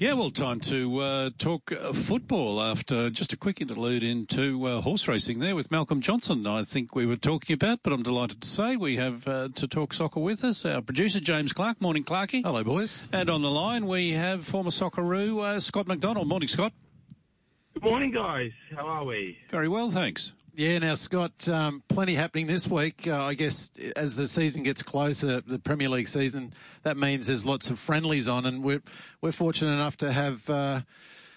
Yeah, well, time to uh, talk uh, football after just a quick interlude into uh, horse racing there with Malcolm Johnson. I think we were talking about, but I'm delighted to say we have uh, to talk soccer with us. Our producer, James Clark. Morning, Clarky. Hello, boys. And on the line, we have former Socceroo uh, Scott McDonald. Morning, Scott. Good morning, guys. How are we? Very well, thanks. Yeah, now, Scott, um, plenty happening this week. Uh, I guess as the season gets closer, the Premier League season, that means there's lots of friendlies on, and we're, we're fortunate enough to have. Uh,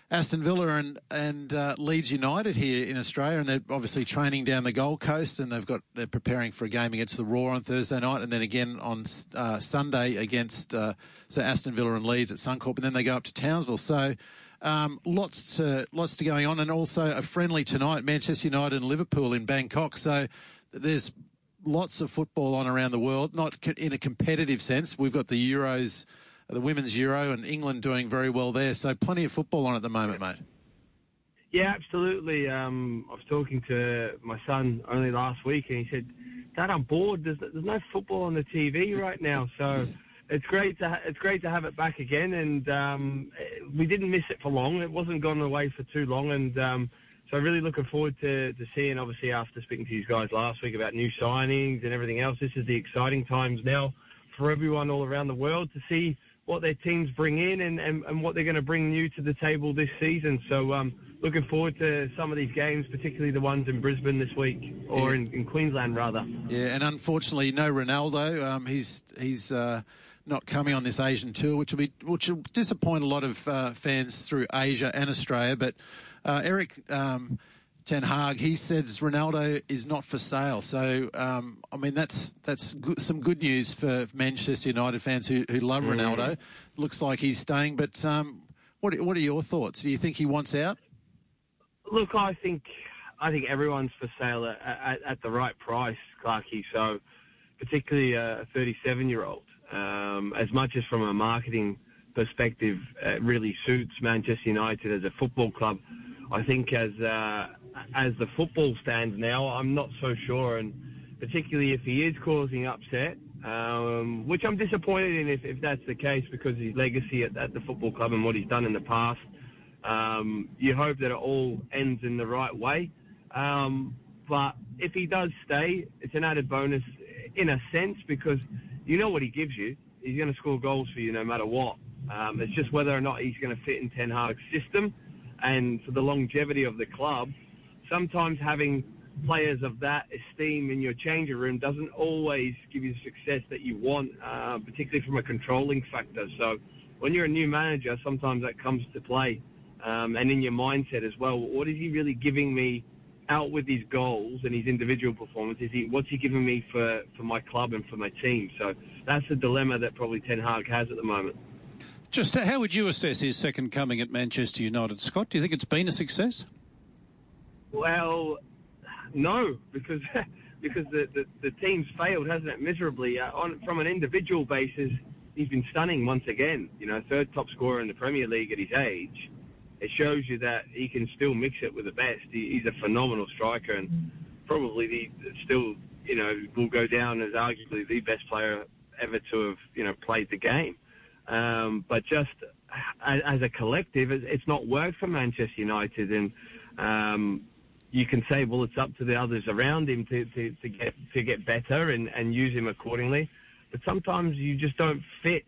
Aston Villa and and uh, Leeds United here in Australia, and they're obviously training down the Gold Coast, and they've got they're preparing for a game against the Roar on Thursday night, and then again on uh, Sunday against uh, so Aston Villa and Leeds at Suncorp, and then they go up to Townsville. So um, lots to lots to going on, and also a friendly tonight, Manchester United and Liverpool in Bangkok. So there's lots of football on around the world, not in a competitive sense. We've got the Euros, the Women's Euro, and England doing very well there. So plenty of football on at the moment, mate. Yeah, absolutely. Um, I was talking to my son only last week, and he said, "Dad, I'm bored. There's, there's no football on the TV right now." So it's great to ha- it's great to have it back again, and um, we didn't miss it for long. It wasn't gone away for too long, and um, so really looking forward to, to seeing. Obviously, after speaking to you guys last week about new signings and everything else, this is the exciting times now for everyone all around the world to see what their teams bring in and, and, and what they're going to bring new to the table this season. So um, looking forward to some of these games, particularly the ones in Brisbane this week or Yeah. in, in Queensland rather. Yeah, and unfortunately, no Ronaldo. Um, he's he's uh, not coming on this Asian tour, which will be which will disappoint a lot of uh, fans through Asia and Australia. But uh, Erik um, Ten Hag, he says Ronaldo is not for sale. So um, I mean, that's that's good, some good news for Manchester United fans who who love Ronaldo. Looks like he's staying, but. Um, what, what are your thoughts? Do you think he wants out? Look, I think I think everyone's for sale at, at, at the right price, Clarky. So, particularly a 37 year old. Um, as much as from a marketing perspective, it really suits Manchester United as a football club. I think as uh, as the football stands now, I'm not so sure, and particularly if he is causing upset, um, which I'm disappointed in if, if that's the case because his legacy at, at the football club and what he's done in the past. Um, you hope that it all ends in the right way. Um, but if he does stay, it's an added bonus in a sense because you know what he gives you. He's going to score goals for you no matter what. Um, it's just whether or not he's going to fit in Ten Hag's system and for the longevity of the club. Sometimes having players of that esteem in your changing room doesn't always give you the success that you want, uh, particularly from a controlling factor. So when you're a new manager, sometimes that comes to play. Um, and in your mindset as well, what is he really giving me out with his goals and his individual performance? Is he what's he giving me for, for my club and for my team? So that's the dilemma that probably Ten Hag has at the moment. Just uh, how would you assess his second coming at Manchester United, Scott? Do you think it's been a success? Well, no, because because the, the, the team's failed, hasn't it, miserably. Uh, on from an individual basis, he's been stunning once again. You know, third top scorer in the Premier League at his age. It shows you that he can still mix it with the best. He, he's a phenomenal striker and probably the still, you know, will go down as arguably the best player ever to have, you know, played the game. Um, but just as, as a collective, it, it's not worked for Manchester United, and um, you can say, well, it's up to the others around him to, to, to get to get better and, and use him accordingly. But sometimes you just don't fit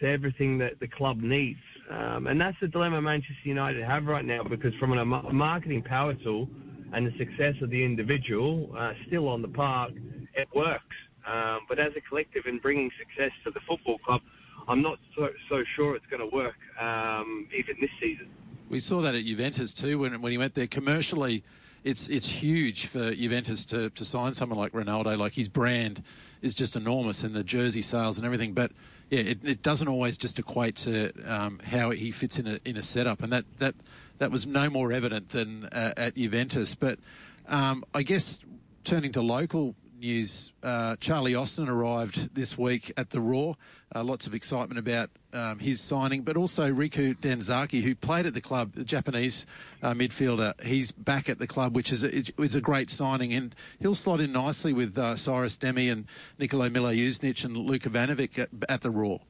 to everything that the club needs, um, and that's the dilemma Manchester United have right now. Because from a marketing power tool and the success of the individual uh, still on the park, it works. Um, but as a collective in bringing success to the football club, I'm not so, so sure it's going to work um, even this season. We saw that at Juventus too when when he went there commercially. It's it's huge for Juventus to, to sign someone like Ronaldo. Like his brand is just enormous in the jersey sales and everything. But yeah, it, it doesn't always just equate to um, how he fits in a in a setup, and that that that was no more evident than uh, at Juventus. But um, I guess turning to local news, uh, Charlie Austin arrived this week at the Roar. Uh, lots of excitement about um, his signing, but also Riku Danzaki, who played at the club, the Japanese uh, midfielder. He's back at the club, which is a, it's a great signing, and he'll slot in nicely with uh, Cyrus Dehmie and Nikola Mileusnic and Luka Vanovic at, at the Roar.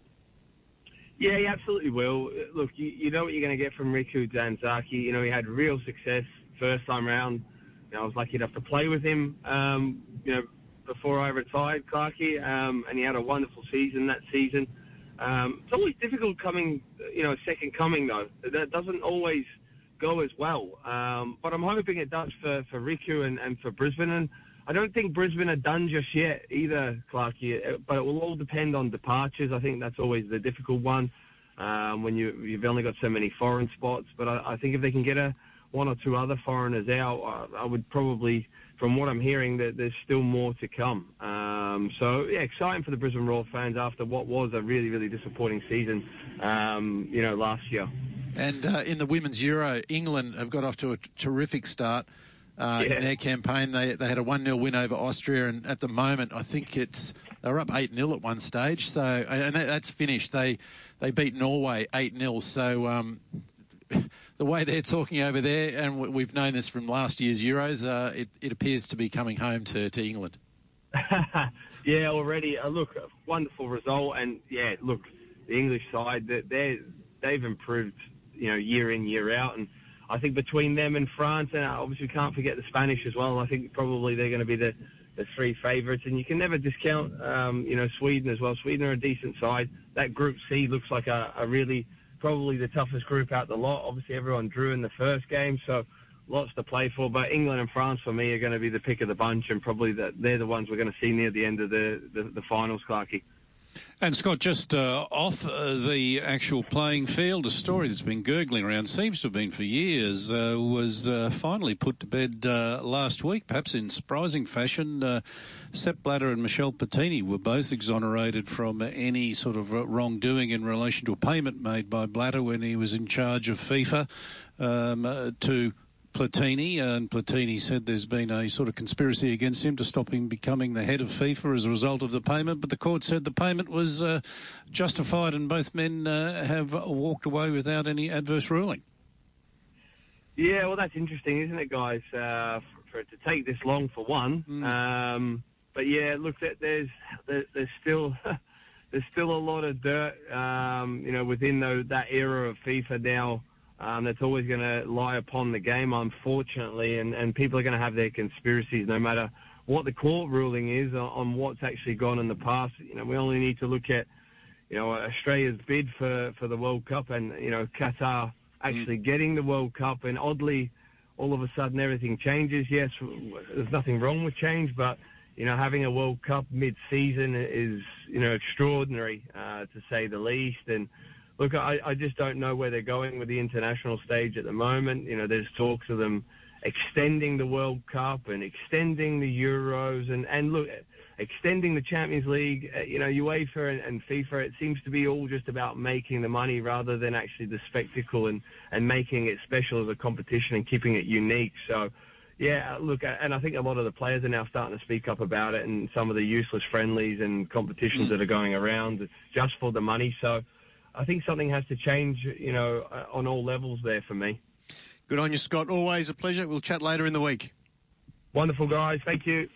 Yeah, he absolutely will. Look, you, you know what you're going to get from Riku Danzaki. You know, he had real success first time round. You know, I was lucky enough to play with him, um, you know, before I retired, Clarkey, um, and he had a wonderful season that season. Um, it's always difficult coming, you know, second coming though. That doesn't always go as well. Um, but I'm hoping it does for, for Riku and, and for Brisbane. And I don't think Brisbane are done just yet either, Clarkey. But it will all depend on departures. I think that's always the difficult one um, when you, you've only got so many foreign spots. But I, I think if they can get a one or two other foreigners out, I, I would probably, from what I'm hearing, that there's still more to come. Um, so yeah, exciting for the Brisbane Roar fans after what was a really, really disappointing season, um, you know, last year. And uh, in the women's Euro, England have got off to a terrific start. Uh, yeah. in their campaign. They they had a one 0 win over Austria, and at the moment, I think it's they were up eight 0 at one stage. So and that's finished. They they beat Norway eight 0 So um, the way they're talking over there, and we've known this from last year's Euros, uh, it, it appears to be coming home to, to England. yeah, already. Uh, look, wonderful result, and yeah, look, the English side, they they've improved, you know, year in year out, and I think between them and France, and obviously we can't forget the Spanish as well. I think probably they're going to be the the three favourites, and you can never discount, um, you know, Sweden as well. Sweden are a decent side. That Group C looks like a, a really probably the toughest group out the lot. Obviously, everyone drew in the first game, so lots to play for. But England and France, for me, are going to be the pick of the bunch, and probably the, they're the ones we're going to see near the end of the, the, the finals, Clarkey. And Scott, just uh, off uh, the actual playing field, a story that's been gurgling around, seems to have been for years, uh, was uh, finally put to bed uh, last week, perhaps in surprising fashion. Uh, Sepp Blatter and Michel Platini were both exonerated from any sort of wrongdoing in relation to a payment made by Blatter when he was in charge of FIFA um, to Platini, and Platini said there's been a sort of conspiracy against him to stop him becoming the head of FIFA as a result of the payment. But the court said the payment was uh, justified, and both men uh, have walked away without any adverse ruling. Yeah, well, that's interesting, isn't it, guys? Uh, for, for, it to take this long, for one. Mm. Um, but yeah, look, there's there's still. there's still a lot of dirt, um, you know, within the, that era of FIFA now um, that's always going to lie upon the game, unfortunately, and, and people are going to have their conspiracies no matter what the court ruling is on, on what's actually gone in the past. You know, we only need to look at, you know, Australia's bid for, for the World Cup and, you know, Qatar actually mm. getting the World Cup, and oddly, all of a sudden everything changes. Yes, there's nothing wrong with change, but you know, having a World Cup mid-season is, you know, extraordinary uh, to say the least. And look, I, I just don't know where they're going with the international stage at the moment. You know, there's talks of them extending the World Cup and extending the Euros and, and look, extending the Champions League. Uh, you know, UEFA and, and FIFA, it seems to be all just about making the money rather than actually the spectacle and, and making it special as a competition and keeping it unique. So, yeah, look, and I think a lot of the players are now starting to speak up about it and some of the useless friendlies and competitions mm. that are going around just for the money. So, I think something has to change, you know, uh, on all levels there for me. Good on you, Scott. Always a pleasure. We'll chat later in the week. Wonderful, guys. Thank you.